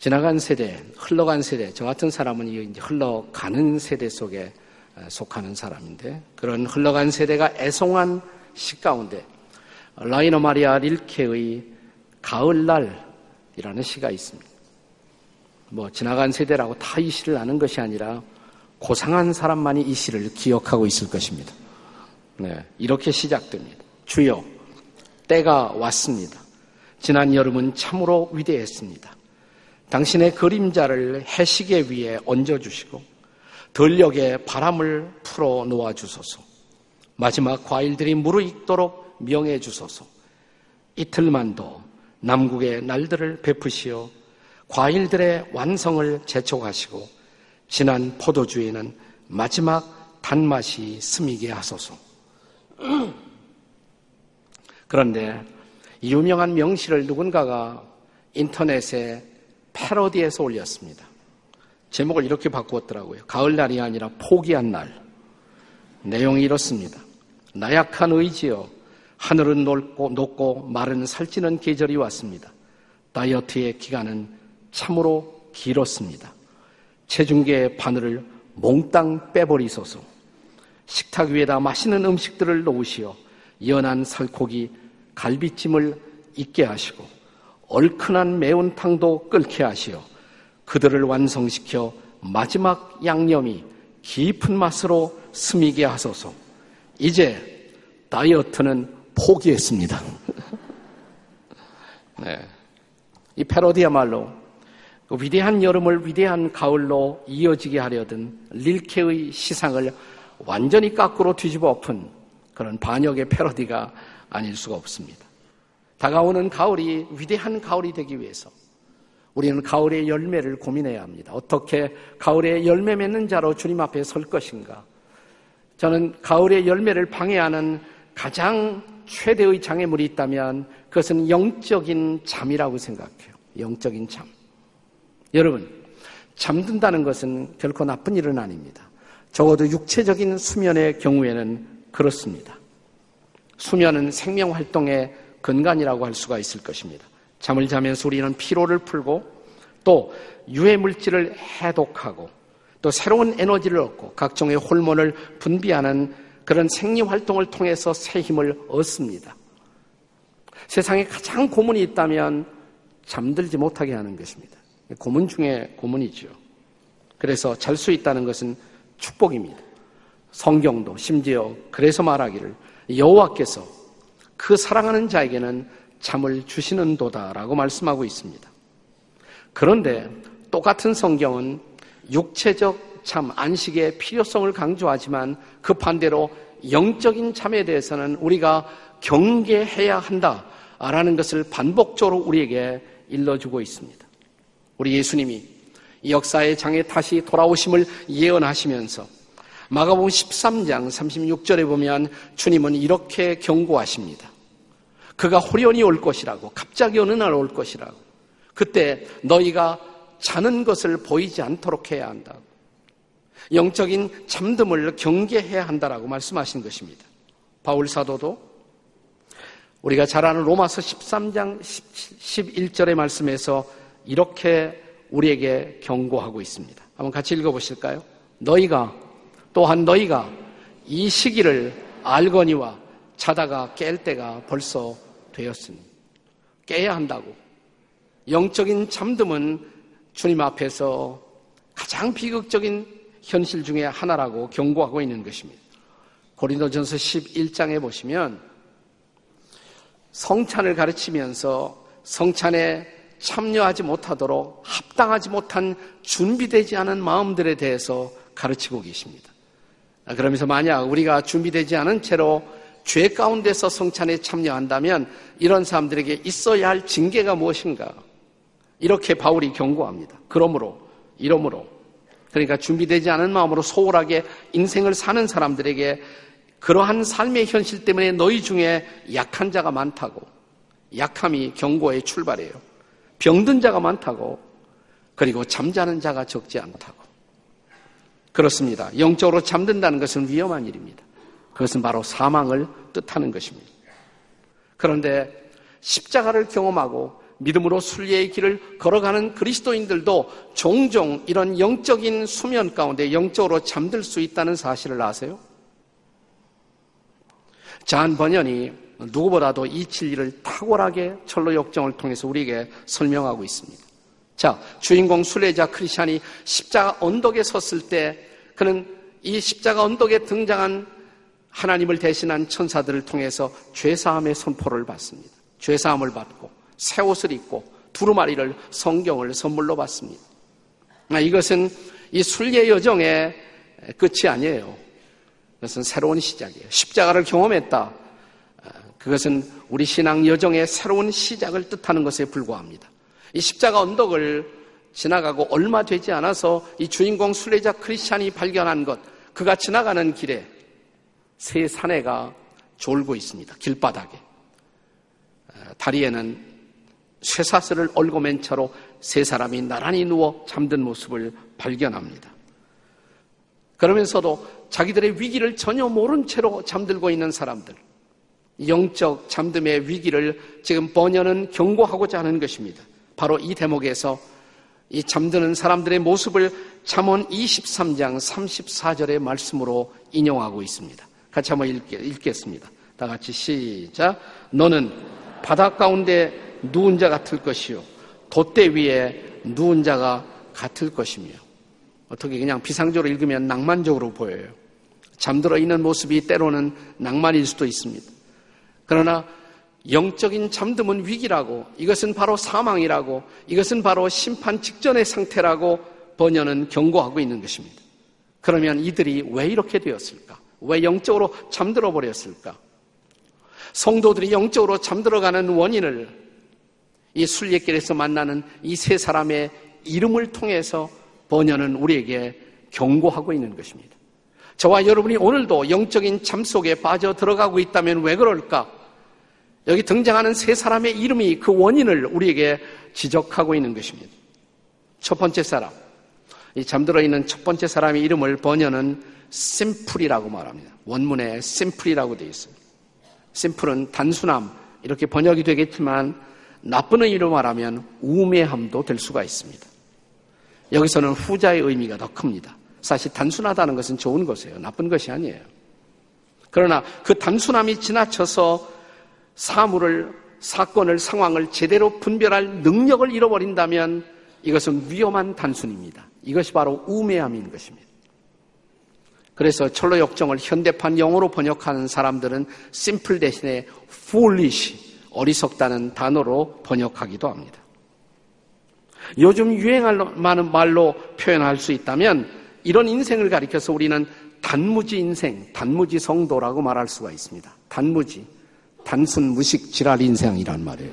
지나간 세대, 흘러간 세대, 저 같은 사람은 이제 흘러가는 세대 속에 속하는 사람인데 그런 흘러간 세대가 애송한 시 가운데 라이너 마리아 릴케의 가을날이라는 시가 있습니다. 뭐 지나간 세대라고 다 이 시를 아는 것이 아니라 고상한 사람만이 이 시를 기억하고 있을 것입니다. 네, 이렇게 시작됩니다. 주여, 때가 왔습니다. 지난 여름은 참으로 위대했습니다. 당신의 그림자를 해시계 위에 얹어주시고 들녘에 바람을 풀어 놓아 주소서. 마지막 과일들이 무르익도록 명해 주소서. 이틀만도 남국의 날들을 베푸시어 과일들의 완성을 재촉하시고 지난 포도주에는 마지막 단맛이 스미게 하소서. 그런데 유명한 명시를 누군가가 인터넷에 패러디해서 올렸습니다. 제목을 이렇게 바꾸었더라고요. 가을날이 아니라 포기한 날. 내용이 이렇습니다. 나약한 의지여 하늘은 높고, 높고 마른 살찌는 계절이 왔습니다. 다이어트의 기간은 참으로 길었습니다. 체중계의 바늘을 몽땅 빼버리소서. 식탁 위에다 맛있는 음식들을 놓으시어 연한 살코기, 갈비찜을 있게 하시고 얼큰한 매운탕도 끓게 하시어 그들을 완성시켜 마지막 양념이 깊은 맛으로 스미게 하소서. 이제 다이어트는 포기했습니다. 네. 이 패러디야말로 그 위대한 여름을 위대한 가을로 이어지게 하려던 릴케의 시상을 완전히 까꾸로 뒤집어 엎은 그런 반역의 패러디가 아닐 수가 없습니다. 다가오는 가을이 위대한 가을이 되기 위해서 우리는 가을의 열매를 고민해야 합니다. 어떻게 가을의 열매 맺는 자로 주님 앞에 설 것인가? 저는 가을의 열매를 방해하는 가장 최대의 장애물이 있다면 그것은 영적인 잠이라고 생각해요. 영적인 잠. 여러분, 잠든다는 것은 결코 나쁜 일은 아닙니다. 적어도 육체적인 수면의 경우에는 그렇습니다. 수면은 생명 활동의 근간이라고 할 수가 있을 것입니다. 잠을 자면서 우리는 피로를 풀고 또 유해 물질을 해독하고 또 새로운 에너지를 얻고 각종의 호르몬을 분비하는 그런 생리 활동을 통해서 새 힘을 얻습니다. 세상에 가장 고문이 있다면 잠들지 못하게 하는 것입니다. 고문 중에 고문이죠. 그래서 잘 수 있다는 것은 축복입니다. 성경도 심지어 그래서 말하기를 여호와께서 그 사랑하는 자에게는 잠을 주시는 도다라고 말씀하고 있습니다. 그런데 똑같은 성경은 육체적 잠, 안식의 필요성을 강조하지만 그 반대로 영적인 잠에 대해서는 우리가 경계해야 한다라는 것을 반복적으로 우리에게 일러주고 있습니다. 우리 예수님이 역사의 장에 다시 돌아오심을 예언하시면서 마가복음 13장 36절에 보면 주님은 이렇게 경고하십니다. 그가 호련히 올 것이라고 갑자기 어느 날 올 것이라고 그때 너희가 자는 것을 보이지 않도록 해야 한다고 영적인 잠듦을 경계해야 한다라고 말씀하신 것입니다. 바울 사도도 우리가 잘 아는 로마서 13장 11절의 말씀에서 이렇게 우리에게 경고하고 있습니다. 한번 같이 읽어보실까요? 너희가 또한 너희가 이 시기를 알거니와 자다가 깰 때가 벌써 되었으니 깨야 한다고. 영적인 잠듦은 주님 앞에서 가장 비극적인 현실 중의 하나라고 경고하고 있는 것입니다. 고린도전서 11장에 보시면 성찬을 가르치면서 성찬에 참여하지 못하도록 합당하지 못한 준비되지 않은 마음들에 대해서 가르치고 계십니다. 그러면서 만약 우리가 준비되지 않은 채로 죄 가운데서 성찬에 참여한다면 이런 사람들에게 있어야 할 징계가 무엇인가? 이렇게 바울이 경고합니다. 그러므로, 이러므로. 그러니까 준비되지 않은 마음으로 소홀하게 인생을 사는 사람들에게 그러한 삶의 현실 때문에 너희 중에 약한 자가 많다고. 약함이 경고의 출발이에요. 병든 자가 많다고. 그리고 잠자는 자가 적지 않다고. 그렇습니다. 영적으로 잠든다는 것은 위험한 일입니다. 그것은 바로 사망을 뜻하는 것입니다. 그런데 십자가를 경험하고 믿음으로 순리의 길을 걸어가는 그리스도인들도 종종 이런 영적인 수면 가운데 영적으로 잠들 수 있다는 사실을 아세요? 잔 번연이 누구보다도 이 진리를 탁월하게 철로 역정을 통해서 우리에게 설명하고 있습니다. 자, 주인공 순례자 크리스찬이 십자가 언덕에 섰을 때 그는 이 십자가 언덕에 등장한 하나님을 대신한 천사들을 통해서 죄사함의 선포를 받습니다. 죄사함을 받고 새 옷을 입고 두루마리를 성경을 선물로 받습니다. 아, 이것은 이 순례 여정의 끝이 아니에요. 그것은 새로운 시작이에요. 십자가를 경험했다. 아, 그것은 우리 신앙 여정의 새로운 시작을 뜻하는 것에 불과합니다. 이 십자가 언덕을 지나가고 얼마 되지 않아서 이 주인공 순례자 크리스찬이 발견한 것, 그가 지나가는 길에 새 사내가 졸고 있습니다. 길바닥에. 아, 다리에는 쇠사슬을 얽어맨 채로 세 사람이 나란히 누워 잠든 모습을 발견합니다. 그러면서도 자기들의 위기를 전혀 모른 채로 잠들고 있는 사람들, 영적 잠듦의 위기를 지금 번연은 경고하고자 하는 것입니다. 바로 이 대목에서 이 잠드는 사람들의 모습을 잠언 23장 34절의 말씀으로 인용하고 있습니다. 같이 한번 읽겠 습니다. 다 같이 시작. 너는 바닷 가운데 누운 자 같을 것이요. 돛대 위에 누운 자가 같을 것이며. 어떻게 그냥 비상적으로 읽으면 낭만적으로 보여요. 잠들어 있는 모습이 때로는 낭만일 수도 있습니다. 그러나 영적인 잠듦은 위기라고 이것은 바로 사망이라고 이것은 바로 심판 직전의 상태라고 번연은 경고하고 있는 것입니다. 그러면 이들이 왜 이렇게 되었을까? 왜 영적으로 잠들어 버렸을까? 성도들이 영적으로 잠들어가는 원인을 이 순례길에서 만나는 이 세 사람의 이름을 통해서 번연은 우리에게 경고하고 있는 것입니다. 저와 여러분이 오늘도 영적인 잠 속에 빠져 들어가고 있다면 왜 그럴까? 여기 등장하는 세 사람의 이름이 그 원인을 우리에게 지적하고 있는 것입니다. 첫 번째 사람, 이 잠들어 있는 첫 번째 사람의 이름을 번연은 심플이라고 말합니다. 원문에 심플이라고 되어 있어요. 심플은 단순함 이렇게 번역이 되겠지만 나쁜 의미로 말하면 우매함도 될 수가 있습니다. 여기서는 후자의 의미가 더 큽니다. 사실 단순하다는 것은 좋은 것이에요. 나쁜 것이 아니에요. 그러나 그 단순함이 지나쳐서 사물을, 사건을, 상황을 제대로 분별할 능력을 잃어버린다면 이것은 위험한 단순입니다. 이것이 바로 우매함인 것입니다. 그래서 철로 역정을 현대판 영어로 번역하는 사람들은 simple 대신에 foolish, 어리석다는 단어로 번역하기도 합니다. 요즘 유행할 많은 말로 표현할 수 있다면 이런 인생을 가리켜서 우리는 단무지 인생, 단무지 성도라고 말할 수가 있습니다. 단무지, 단순 무식 지랄 인생이란 말이에요.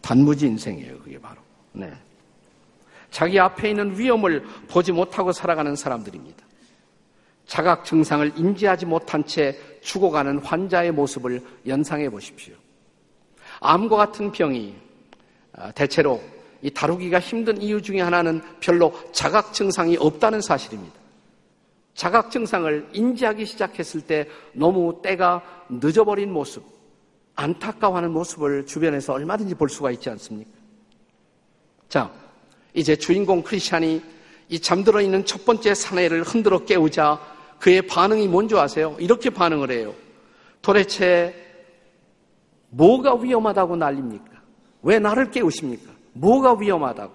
단무지 인생이에요, 그게 바로. 네. 자기 앞에 있는 위험을 보지 못하고 살아가는 사람들입니다. 자각 증상을 인지하지 못한 채 죽어가는 환자의 모습을 연상해 보십시오. 암과 같은 병이 아, 대체로 이 다루기가 힘든 이유 중에 하나는 별로 자각 증상이 없다는 사실입니다. 자각 증상을 인지하기 시작했을 때 너무 때가 늦어버린 모습, 안타까워하는 모습을 주변에서 얼마든지 볼 수가 있지 않습니까? 자, 이제 주인공 크리스찬이 이 잠들어 있는 첫 번째 사내를 흔들어 깨우자 그의 반응이 뭔지 아세요? 이렇게 반응을 해요. 도대체 뭐가 위험하다고 난립니까? 왜 나를 깨우십니까? 뭐가 위험하다고?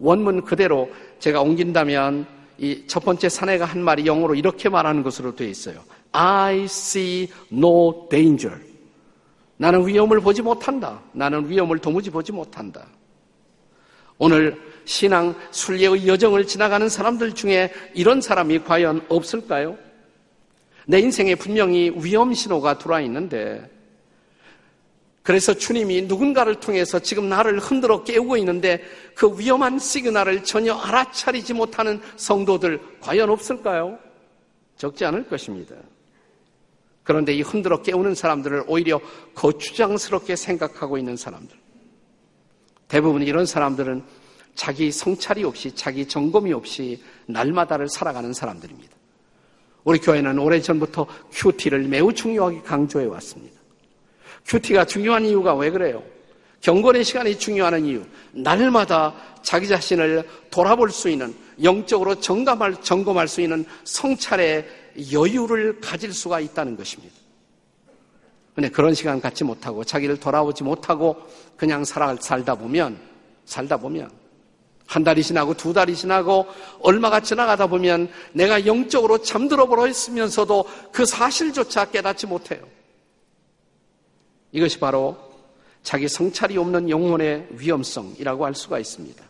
원문 그대로 제가 옮긴다면 이 첫 번째 사내가 한 말이 영어로 이렇게 말하는 것으로 되어 있어요. I see no danger. 나는 위험을 보지 못한다. 나는 위험을 도무지 보지 못한다. 오늘 신앙 순례의 여정을 지나가는 사람들 중에 이런 사람이 과연 없을까요? 내 인생에 분명히 위험 신호가 들어와 있는데 그래서 주님이 누군가를 통해서 지금 나를 흔들어 깨우고 있는데 그 위험한 시그널을 전혀 알아차리지 못하는 성도들 과연 없을까요? 적지 않을 것입니다. 그런데 이 흔들어 깨우는 사람들을 오히려 거추장스럽게 생각하고 있는 사람들. 대부분 이런 사람들은 자기 성찰이 없이 자기 점검이 없이 날마다를 살아가는 사람들입니다. 우리 교회는 오래전부터 큐티를 매우 중요하게 강조해 왔습니다. 큐티가 중요한 이유가 왜 그래요? 경건의 시간이 중요한 이유, 날마다 자기 자신을 돌아볼 수 있는, 영적으로 점검할, 점검할 수 있는 성찰의 여유를 가질 수가 있다는 것입니다. 근데 그런 시간 갖지 못하고 자기를 돌아보지 못하고 그냥 살아, 살다 보면, 살다 보면, 한 달이 지나고 두 달이 지나고 얼마가 지나가다 보면 내가 영적으로 잠들어 버려 있으면서도 그 사실조차 깨닫지 못해요. 이것이 바로 자기 성찰이 없는 영혼의 위험성이라고 할 수가 있습니다.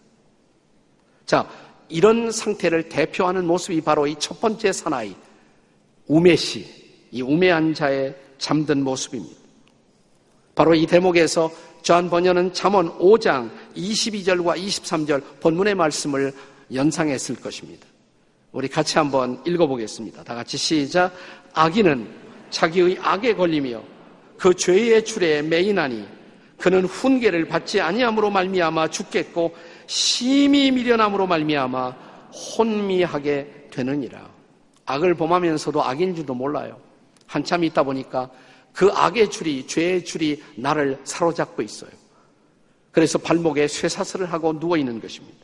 자, 이런 상태를 대표하는 모습이 바로 이 첫 번째 사나이, 우메시, 이 우메한 자의 잠든 모습입니다. 바로 이 대목에서 저한 번연은 잠언 5장 22절과 23절 본문의 말씀을 연상했을 것입니다. 우리 같이 한번 읽어보겠습니다. 다 같이 시작. 악인은 자기의 악에 걸리며 그 죄의 줄에 매인하니 그는 훈계를 받지 아니함으로 말미암아 죽겠고 심히 미련함으로 말미암아 혼미하게 되느니라. 악을 범하면서도 악인 줄도 몰라요. 한참 있다 보니까 그 악의 줄이 죄의 줄이 나를 사로잡고 있어요. 그래서 발목에 쇠사슬을 하고 누워 있는 것입니다.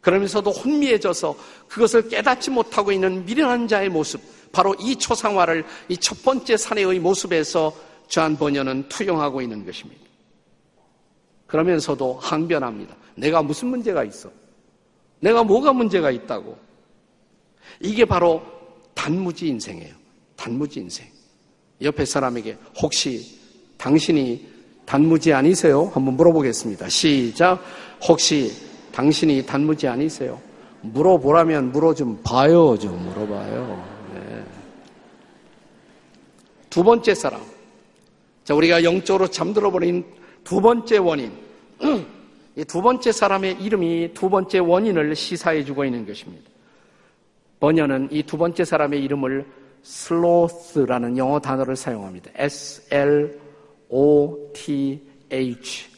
그러면서도 혼미해져서 그것을 깨닫지 못하고 있는 미련한 자의 모습, 바로 이 초상화를 이 첫 번째 사내의 모습에서 저한 번연은 투영하고 있는 것입니다. 그러면서도 항변합니다. 내가 무슨 문제가 있어? 내가 뭐가 문제가 있다고? 이게 바로 단무지 인생이에요. 단무지 인생. 옆에 사람에게 혹시 당신이 단무지 아니세요? 한번 물어보겠습니다. 시작. 혹시 당신이 단무지 아니세요? 물어보라면 물어 좀 봐요. 좀 물어봐요. 네. 두 번째 사람. 자, 우리가 영적으로 잠들어 버린 두 번째 원인. 이 두 번째 사람의 이름이 두 번째 원인을 시사해 주고 있는 것입니다. 번연은 이 두 번째 사람의 이름을 슬로스라는 영어 단어를 사용합니다. S-L-O-T-H,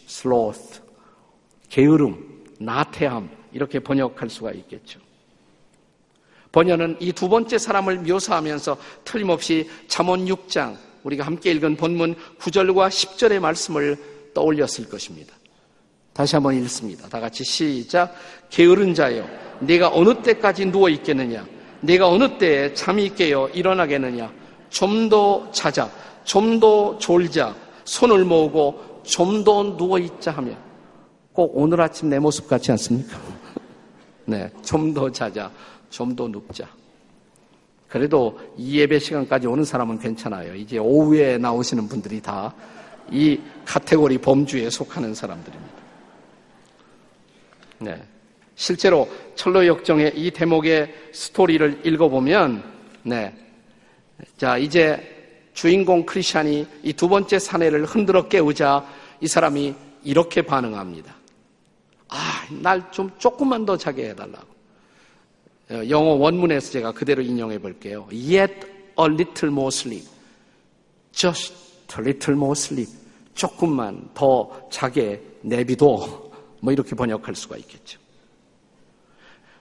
슬로스. 게으름, 나태함, 이렇게 번역할 수가 있겠죠. 번연은 이 두 번째 사람을 묘사하면서 틀림없이 잠언 6장, 우리가 함께 읽은 본문 9절과 10절의 말씀을 떠올렸을 것입니다. 다시 한번 읽습니다. 다 같이 시작. 게으른 자여, 네가 어느 때까지 누워 있겠느냐? 네가 어느 때에 잠이 깨어 일어나겠느냐? 좀 더 자자, 좀 더 졸자, 손을 모으고 좀 더 누워 있자 하며 꼭 오늘 아침 내 모습 같지 않습니까? 네, 좀 더 자자, 좀 더 눕자. 그래도 이 예배 시간까지 오는 사람은 괜찮아요. 이제 오후에 나오시는 분들이 다 이 카테고리 범주에 속하는 사람들입니다. 네. 실제로 철로 역정의 이 대목의 스토리를 읽어보면, 네. 자, 이제 주인공 크리스찬이 이 두 번째 사내를 흔들어 깨우자 이 사람이 이렇게 반응합니다. 아, 날 좀 조금만 더 자게 해달라고. 어, 영어 원문에서 제가 그대로 인용해 볼게요. Yet a little more sleep. Just a little more sleep. 조금만 더 자게 내비도 뭐 이렇게 번역할 수가 있겠죠.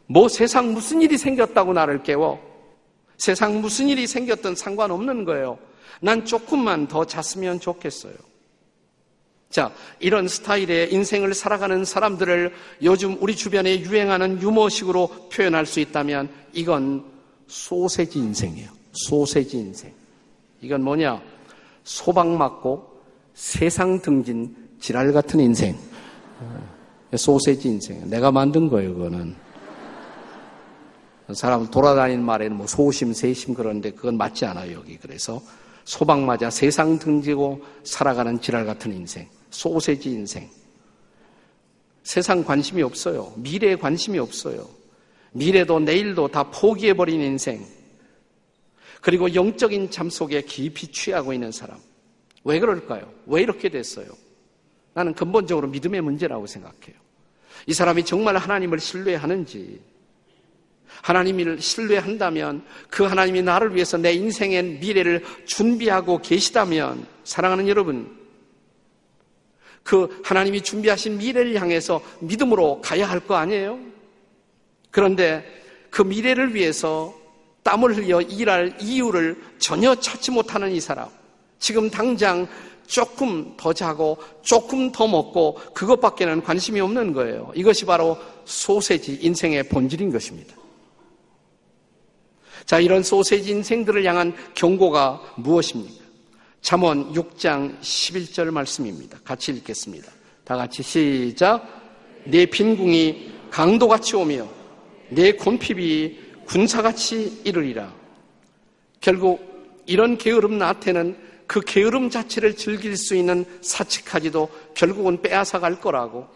뭐 세상 무슨 일이 생겼다고 나를 깨워? 세상 무슨 일이 생겼든 상관없는 거예요. 난 조금만 더 잤으면 좋겠어요. 자, 이런 스타일의 인생을 살아가는 사람들을 요즘 우리 주변에 유행하는 유머식으로 표현할 수 있다면 이건 소세지 인생이에요. 소세지 인생. 이건 뭐냐? 소박 맞고 세상 등진 지랄 같은 인생. 소세지 인생. 내가 만든 거예요, 그거는. 사람을 돌아다니는 말에는 뭐 소심, 세심 그러는데 그건 맞지 않아요, 여기. 그래서 소박 맞아 세상 등지고 살아가는 지랄 같은 인생. 소세지 인생. 세상 관심이 없어요. 미래에 관심이 없어요. 미래도 내일도 다 포기해버린 인생. 그리고 영적인 잠 속에 깊이 취하고 있는 사람. 왜 그럴까요? 왜 이렇게 됐어요? 나는 근본적으로 믿음의 문제라고 생각해요. 이 사람이 정말 하나님을 신뢰하는지, 하나님을 신뢰한다면 그 하나님이 나를 위해서 내 인생의 미래를 준비하고 계시다면, 사랑하는 여러분, 그 하나님이 준비하신 미래를 향해서 믿음으로 가야 할 거 아니에요? 그런데 그 미래를 위해서 땀을 흘려 일할 이유를 전혀 찾지 못하는 이 사람. 지금 당장 조금 더 자고 조금 더 먹고 그것밖에는 관심이 없는 거예요. 이것이 바로 소세지 인생의 본질인 것입니다. 자, 이런 소세지 인생들을 향한 경고가 무엇입니까? 잠언 6장 11절 말씀입니다. 같이 읽겠습니다. 다 같이 시작. 내 빈궁이 강도같이 오며 내 곤핍이 군사같이 이르리라. 결국 이런 게으름 나한테는 그 게으름 자체를 즐길 수 있는 사치까지도 결국은 빼앗아 갈 거라고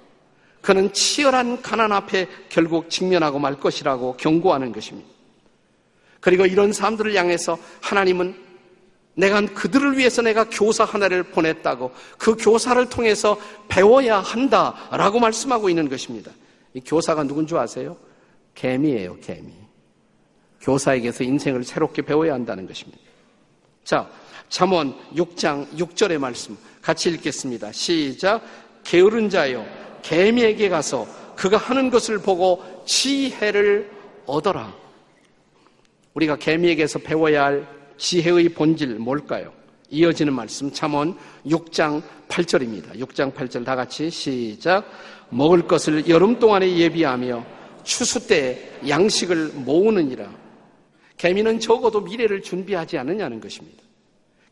그는 치열한 가난 앞에 결국 직면하고 말 것이라고 경고하는 것입니다. 그리고 이런 사람들을 향해서 하나님은 내가 그들을 위해서 내가 교사 하나를 보냈다고 그 교사를 통해서 배워야 한다라고 말씀하고 있는 것입니다. 이 교사가 누군 줄 아세요? 개미예요, 개미. 교사에게서 인생을 새롭게 배워야 한다는 것입니다. 자, 잠언 6장 6절의 말씀 같이 읽겠습니다. 시작. 게으른 자여 개미에게 가서 그가 하는 것을 보고 지혜를 얻어라. 우리가 개미에게서 배워야 할 지혜의 본질 뭘까요? 이어지는 말씀 잠언 6장 8절입니다. 6장 8절 다 같이 시작. 먹을 것을 여름 동안에 예비하며 추수 때 양식을 모으느니라. 개미는 적어도 미래를 준비하지 않느냐는 것입니다.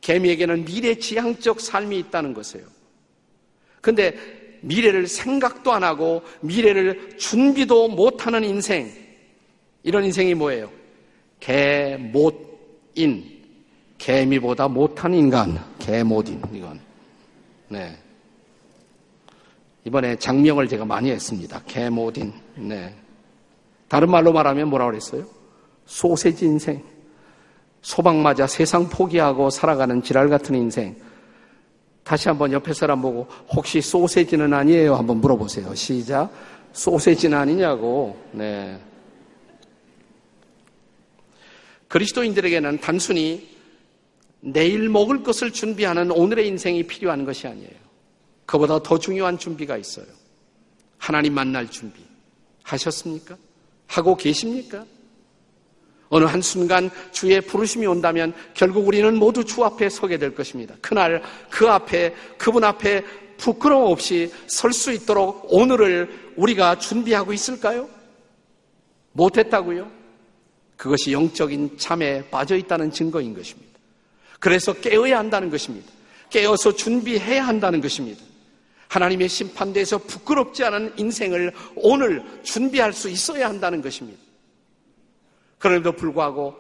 개미에게는 미래 지향적 삶이 있다는 것이에요. 근데 미래를 생각도 안 하고 미래를 준비도 못 하는 인생, 이런 인생이 뭐예요? 개못인, 개미보다 못한 인간, 개못인, 이건. 네. 이번에 장명을 제가 많이 했습니다. 개못인. 네. 다른 말로 말하면 뭐라고 그랬어요? 소세지 인생. 소방 맞아 세상 포기하고 살아가는 지랄 같은 인생. 다시 한번 옆에 사람 보고 혹시 소세지는 아니에요? 한번 물어보세요. 시작. 소세지는 아니냐고. 네. 그리스도인들에게는 단순히 내일 먹을 것을 준비하는 오늘의 인생이 필요한 것이 아니에요. 그보다 더 중요한 준비가 있어요. 하나님 만날 준비. 하셨습니까? 하고 계십니까? 어느 한순간 주의 부르심이 온다면 결국 우리는 모두 주 앞에 서게 될 것입니다. 그날 그 앞에, 그분 앞에 부끄러움 없이 설 수 있도록 오늘을 우리가 준비하고 있을까요? 못했다고요? 그것이 영적인 잠에 빠져 있다는 증거인 것입니다. 그래서 깨어야 한다는 것입니다. 깨어서 준비해야 한다는 것입니다. 하나님의 심판대에서 부끄럽지 않은 인생을 오늘 준비할 수 있어야 한다는 것입니다. 그럼에도 불구하고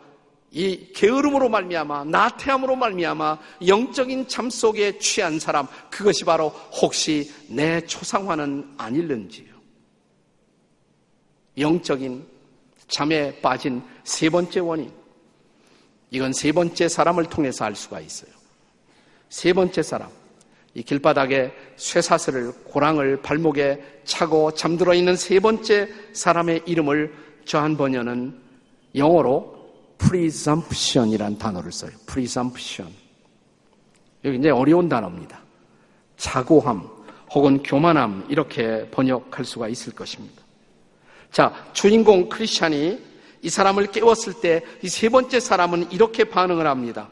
이 게으름으로 말미암아 나태함으로 말미암아 영적인 잠 속에 취한 사람 그것이 바로 혹시 내 초상화는 아닐는지요. 영적인 잠에 빠진 세 번째 원인. 이건 세 번째 사람을 통해서 알 수가 있어요. 세 번째 사람. 이 길바닥에 쇠사슬을 고랑을 발목에 차고 잠들어 있는 세 번째 사람의 이름을 저한 번연은 영어로 presumption이란 단어를 써요. presumption. 여기 이제 어려운 단어입니다. 자고함 혹은 교만함 이렇게 번역할 수가 있을 것입니다. 자, 주인공 크리스찬이 이 사람을 깨웠을 때 이 세 번째 사람은 이렇게 반응을 합니다.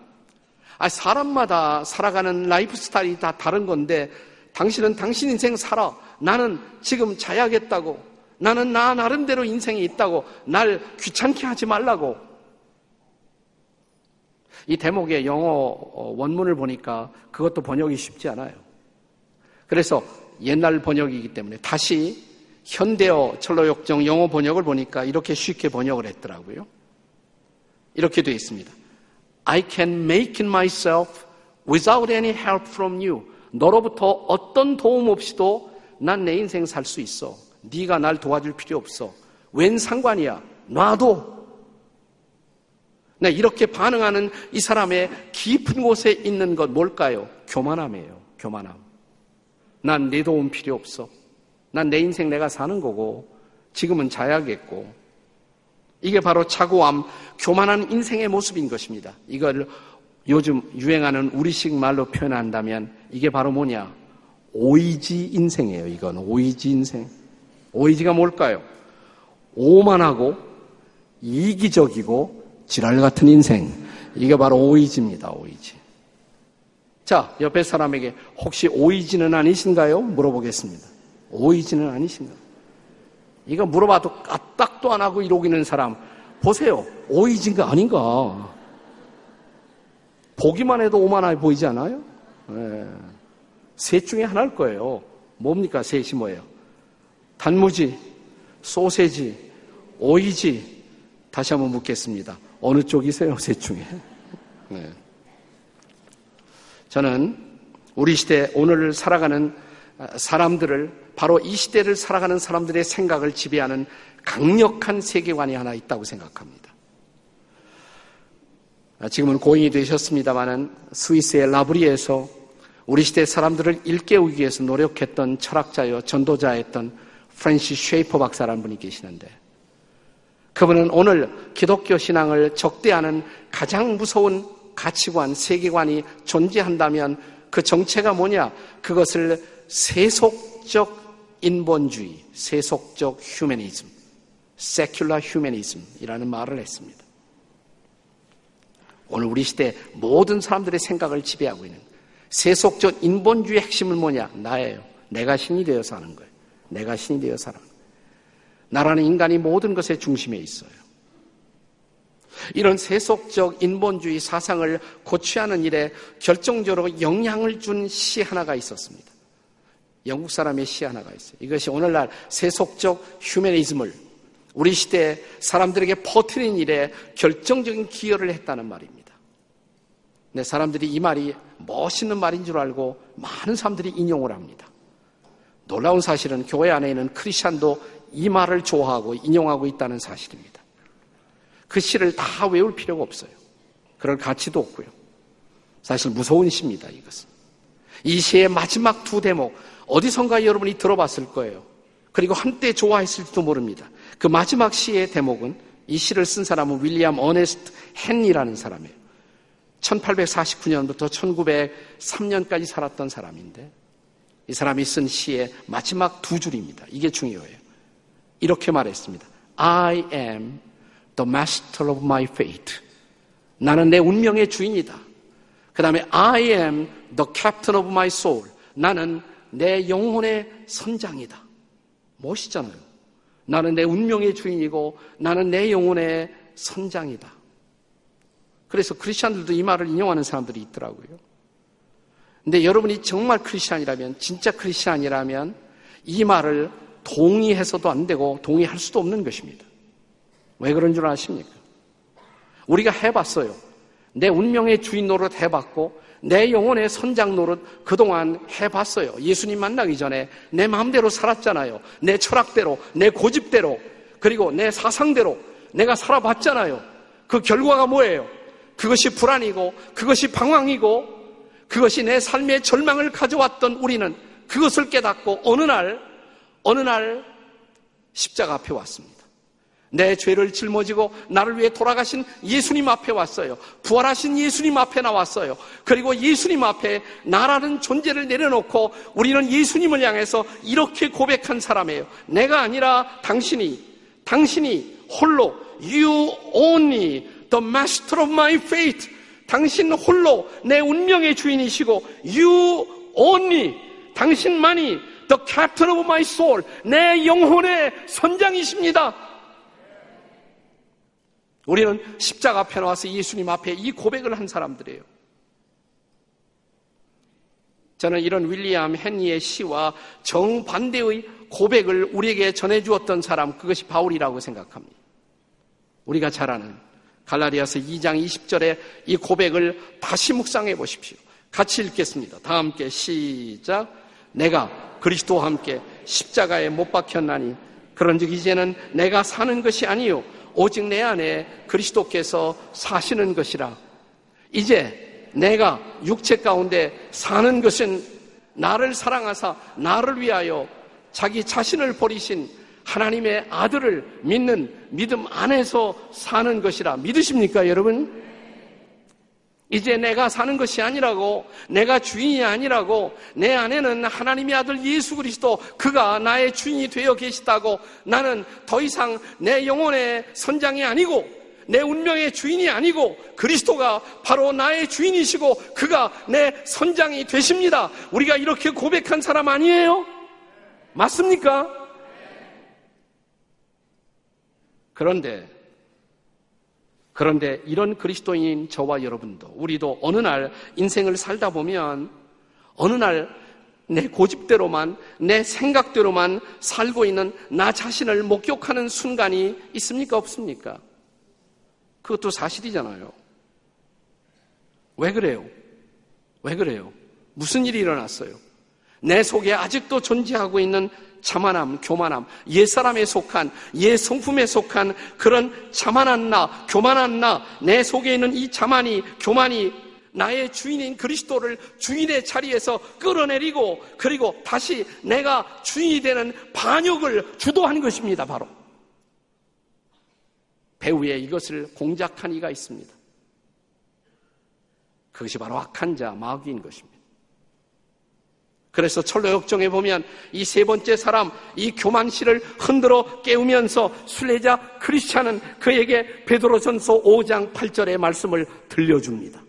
아, 사람마다 살아가는 라이프 스타일이 다 다른 건데 당신은 당신 인생 살아. 나는 지금 자야겠다고. 나는 나 나름대로 인생이 있다고. 날 귀찮게 하지 말라고. 이 대목의 영어 어, 원문을 보니까 그것도 번역이 쉽지 않아요. 그래서 옛날 번역이기 때문에 다시 현대어 철로역정 영어 번역을 보니까 이렇게 쉽게 번역을 했더라고요. 이렇게 되어 있습니다. I can make it myself without any help from you. 너로부터 어떤 도움 없이도 난 내 인생 살 수 있어. 네가 날 도와줄 필요 없어. 웬 상관이야. 놔도. 네, 이렇게 반응하는 이 사람의 깊은 곳에 있는 것 뭘까요? 교만함이에요. 교만함. 난네 도움 필요 없어. 난 내 인생 내가 사는 거고 지금은 자야겠고 이게 바로 차고함, 교만한 인생의 모습인 것입니다. 이걸 요즘 유행하는 우리식 말로 표현한다면 이게 바로 뭐냐? 오이지 인생이에요. 이건 오이지 인생. 오이지가 뭘까요? 오만하고 이기적이고 지랄 같은 인생. 이게 바로 오이지입니다. 오이지. 자, 옆에 사람에게 혹시 오이지는 아니신가요? 물어보겠습니다. 오이지는 아니신가요? 이거 물어봐도 까딱도 안 하고 이러기는 사람 보세요. 오이지인가 아닌가? 보기만 해도 오만하게 보이지 않아요? 네. 셋 중에 하나일 거예요. 뭡니까? 셋이 뭐예요? 단무지, 소세지, 오이지. 다시 한번 묻겠습니다. 어느 쪽이세요? 셋 중에. 네. 저는 우리 시대 오늘 살아가는 사람들을 바로 이 시대를 살아가는 사람들의 생각을 지배하는 강력한 세계관이 하나 있다고 생각합니다. 지금은 고인이 되셨습니다마는 스위스의 라브리에서 우리 시대 사람들을 일깨우기 위해서 노력했던 철학자요 전도자였던 프랜시스 쉐이퍼 박사라는 분이 계시는데 그분은 오늘 기독교 신앙을 적대하는 가장 무서운 가치관, 세계관이 존재한다면 그 정체가 뭐냐? 그것을 세속적 인본주의, 세속적 휴머니즘, 세큘러 휴머니즘이라는 말을 했습니다. 오늘 우리 시대 모든 사람들의 생각을 지배하고 있는 세속적 인본주의 핵심은 뭐냐? 나예요. 내가 신이 되어서 하는 거예요. 내가 신이 되어서 하는 거예요. 나라는 인간이 모든 것의 중심에 있어요. 이런 세속적 인본주의 사상을 고취하는 일에 결정적으로 영향을 준 시 하나가 있었습니다. 영국 사람의 시 하나가 있어요. 이것이 오늘날 세속적 휴머니즘을 우리 시대 사람들에게 퍼뜨린 일에 결정적인 기여를 했다는 말입니다. 네, 사람들이 이 말이 멋있는 말인 줄 알고 많은 사람들이 인용을 합니다. 놀라운 사실은 교회 안에 있는 크리스찬도 이 말을 좋아하고 인용하고 있다는 사실입니다. 그 시를 다 외울 필요가 없어요. 그럴 가치도 없고요. 사실 무서운 시입니다, 이것은. 이 시의 마지막 두 대목, 어디선가 여러분이 들어봤을 거예요. 그리고 한때 좋아했을지도 모릅니다. 그 마지막 시의 대목은 이 시를 쓴 사람은 윌리엄 어네스트 헨리라는 사람이에요. 1849년부터 1903년까지 살았던 사람인데 이 사람이 쓴 시의 마지막 두 줄입니다. 이게 중요해요. 이렇게 말했습니다. I am the master of my fate. 나는 내 운명의 주인이다. 그 다음에 I am the captain of my soul. 나는 내 영혼의 선장이다. 멋있잖아요. 나는 내 운명의 주인이고 나는 내 영혼의 선장이다. 그래서 크리스천들도 이 말을 인용하는 사람들이 있더라고요. 근데 여러분이 정말 크리스천이라면 진짜 크리스천이라면 이 말을 동의해서도 안 되고 동의할 수도 없는 것입니다. 왜 그런 줄 아십니까? 우리가 해봤어요. 내 운명의 주인 노릇 해봤고 내 영혼의 선장 노릇 그동안 해봤어요. 예수님 만나기 전에 내 마음대로 살았잖아요. 내 철학대로, 내 고집대로, 그리고 내 사상대로 내가 살아봤잖아요. 그 결과가 뭐예요? 그것이 불안이고, 그것이 방황이고, 그것이 내 삶의 절망을 가져왔던 우리는 그것을 깨닫고 어느 날, 어느 날 십자가 앞에 왔습니다. 내 죄를 짊어지고 나를 위해 돌아가신 예수님 앞에 왔어요. 부활하신 예수님 앞에 나왔어요. 그리고 예수님 앞에 나라는 존재를 내려놓고 우리는 예수님을 향해서 이렇게 고백한 사람이에요. 내가 아니라 당신이, 당신이 홀로 You only the master of my fate. 당신 홀로 내 운명의 주인이시고 You only 당신만이 the captain of my soul 내 영혼의 선장이십니다. 우리는 십자가 앞에 나와서 예수님 앞에 이 고백을 한 사람들이에요. 저는 이런 윌리엄 헨리의 시와 정반대의 고백을 우리에게 전해주었던 사람, 그것이 바울이라고 생각합니다. 우리가 잘 아는 갈라디아서 2장 20절에 이 고백을 다시 묵상해 보십시오. 같이 읽겠습니다. 다 함께 시작. 내가 그리스도와 함께 십자가에 못 박혔나니 그런즉 이제는 내가 사는 것이 아니요 오직 내 안에 그리스도께서 사시는 것이라. 이제 내가 육체 가운데 사는 것은 나를 사랑하사 나를 위하여 자기 자신을 버리신 하나님의 아들을 믿는 믿음 안에서 사는 것이라. 믿으십니까, 여러분? 이제 내가 사는 것이 아니라고, 내가 주인이 아니라고, 내 안에는 하나님의 아들 예수 그리스도, 그가 나의 주인이 되어 계시다고, 나는 더 이상 내 영혼의 선장이 아니고, 내 운명의 주인이 아니고 그리스도가 바로 나의 주인이시고 그가 내 선장이 되십니다. 우리가 이렇게 고백한 사람 아니에요? 맞습니까? 그런데 그런데 이런 그리스도인인 저와 여러분도 우리도 어느 날 인생을 살다 보면 어느 날 내 고집대로만 내 생각대로만 살고 있는 나 자신을 목격하는 순간이 있습니까 없습니까? 그것도 사실이잖아요. 왜 그래요? 왜 그래요? 무슨 일이 일어났어요? 내 속에 아직도 존재하고 있는 자만함, 교만함, 옛사람에 속한, 옛 성품에 속한 그런 자만한 나, 교만한 나, 내 속에 있는 이 자만이, 교만이 나의 주인인 그리스도를 주인의 자리에서 끌어내리고 그리고 다시 내가 주인이 되는 반역을 주도한 것입니다, 바로. 배후에 이것을 공작한 이가 있습니다. 그것이 바로 악한 자, 마귀인 것입니다. 그래서 철로 역정에 보면 이 세 번째 사람, 이 교만씨를 흔들어 깨우면서 순례자 크리스찬은 그에게 베드로전서 5장 8절의 말씀을 들려줍니다.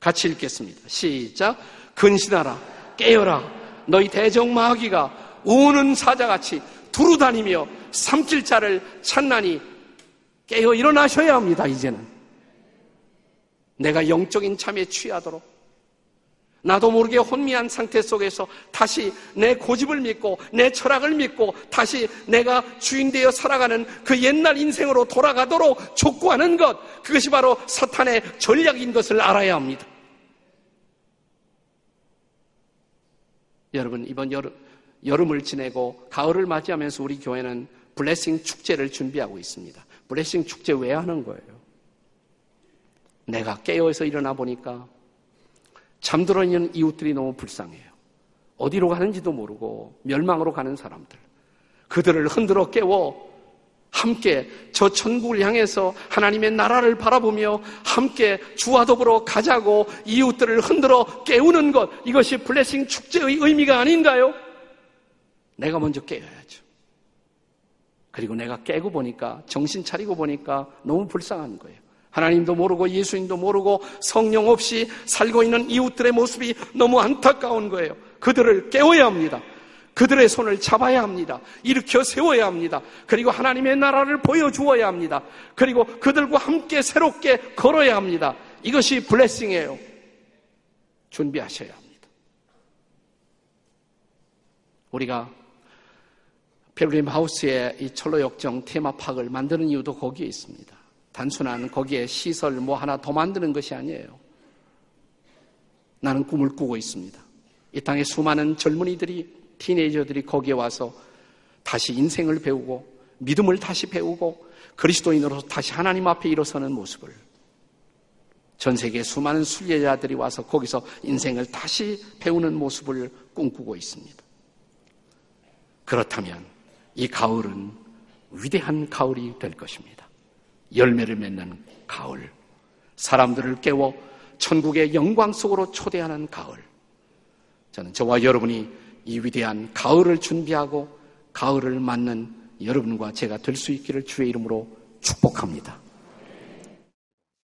같이 읽겠습니다. 시작. 근신하라, 깨어라. 너희 대적 마귀가 우는 사자같이 두루다니며 삼킬 자를 찾나니 깨어 일어나셔야 합니다, 이제는. 내가 영적인 잠에 취하도록 나도 모르게 혼미한 상태 속에서 다시 내 고집을 믿고 내 철학을 믿고 다시 내가 주인 되어 살아가는 그 옛날 인생으로 돌아가도록 촉구하는 것 그것이 바로 사탄의 전략인 것을 알아야 합니다. 여러분 이번 여름, 여름을 지내고 가을을 맞이하면서 우리 교회는 블레싱 축제를 준비하고 있습니다. 블레싱 축제 왜 하는 거예요? 내가 깨어서 일어나 보니까 잠들어 있는 이웃들이 너무 불쌍해요. 어디로 가는지도 모르고 멸망으로 가는 사람들. 그들을 흔들어 깨워 함께 저 천국을 향해서 하나님의 나라를 바라보며 함께 주와 더불어 가자고 이웃들을 흔들어 깨우는 것 이것이 블레싱 축제의 의미가 아닌가요? 내가 먼저 깨어야죠. 그리고 내가 깨고 보니까 정신 차리고 보니까 너무 불쌍한 거예요. 하나님도 모르고 예수님도 모르고 성령 없이 살고 있는 이웃들의 모습이 너무 안타까운 거예요. 그들을 깨워야 합니다. 그들의 손을 잡아야 합니다. 일으켜 세워야 합니다. 그리고 하나님의 나라를 보여주어야 합니다. 그리고 그들과 함께 새롭게 걸어야 합니다. 이것이 블레싱이에요. 준비하셔야 합니다. 우리가 베를린 하우스의 이 철로 역정 테마파크를 만드는 이유도 거기에 있습니다. 단순한 거기에 시설 뭐 하나 더 만드는 것이 아니에요. 나는 꿈을 꾸고 있습니다. 이 땅에 수많은 젊은이들이 티네이저들이 거기에 와서 다시 인생을 배우고 믿음을 다시 배우고 그리스도인으로서 다시 하나님 앞에 일어서는 모습을 전 세계 수많은 순례자들이 와서 거기서 인생을 다시 배우는 모습을 꿈꾸고 있습니다. 그렇다면 이 가을은 위대한 가을이 될 것입니다. 열매를 맺는 가을. 사람들을 깨워 천국의 영광 속으로 초대하는 가을. 저는 저와 여러분이 이 위대한 가을을 준비하고 가을을 맞는 여러분과 제가 될 수 있기를 주의 이름으로 축복합니다.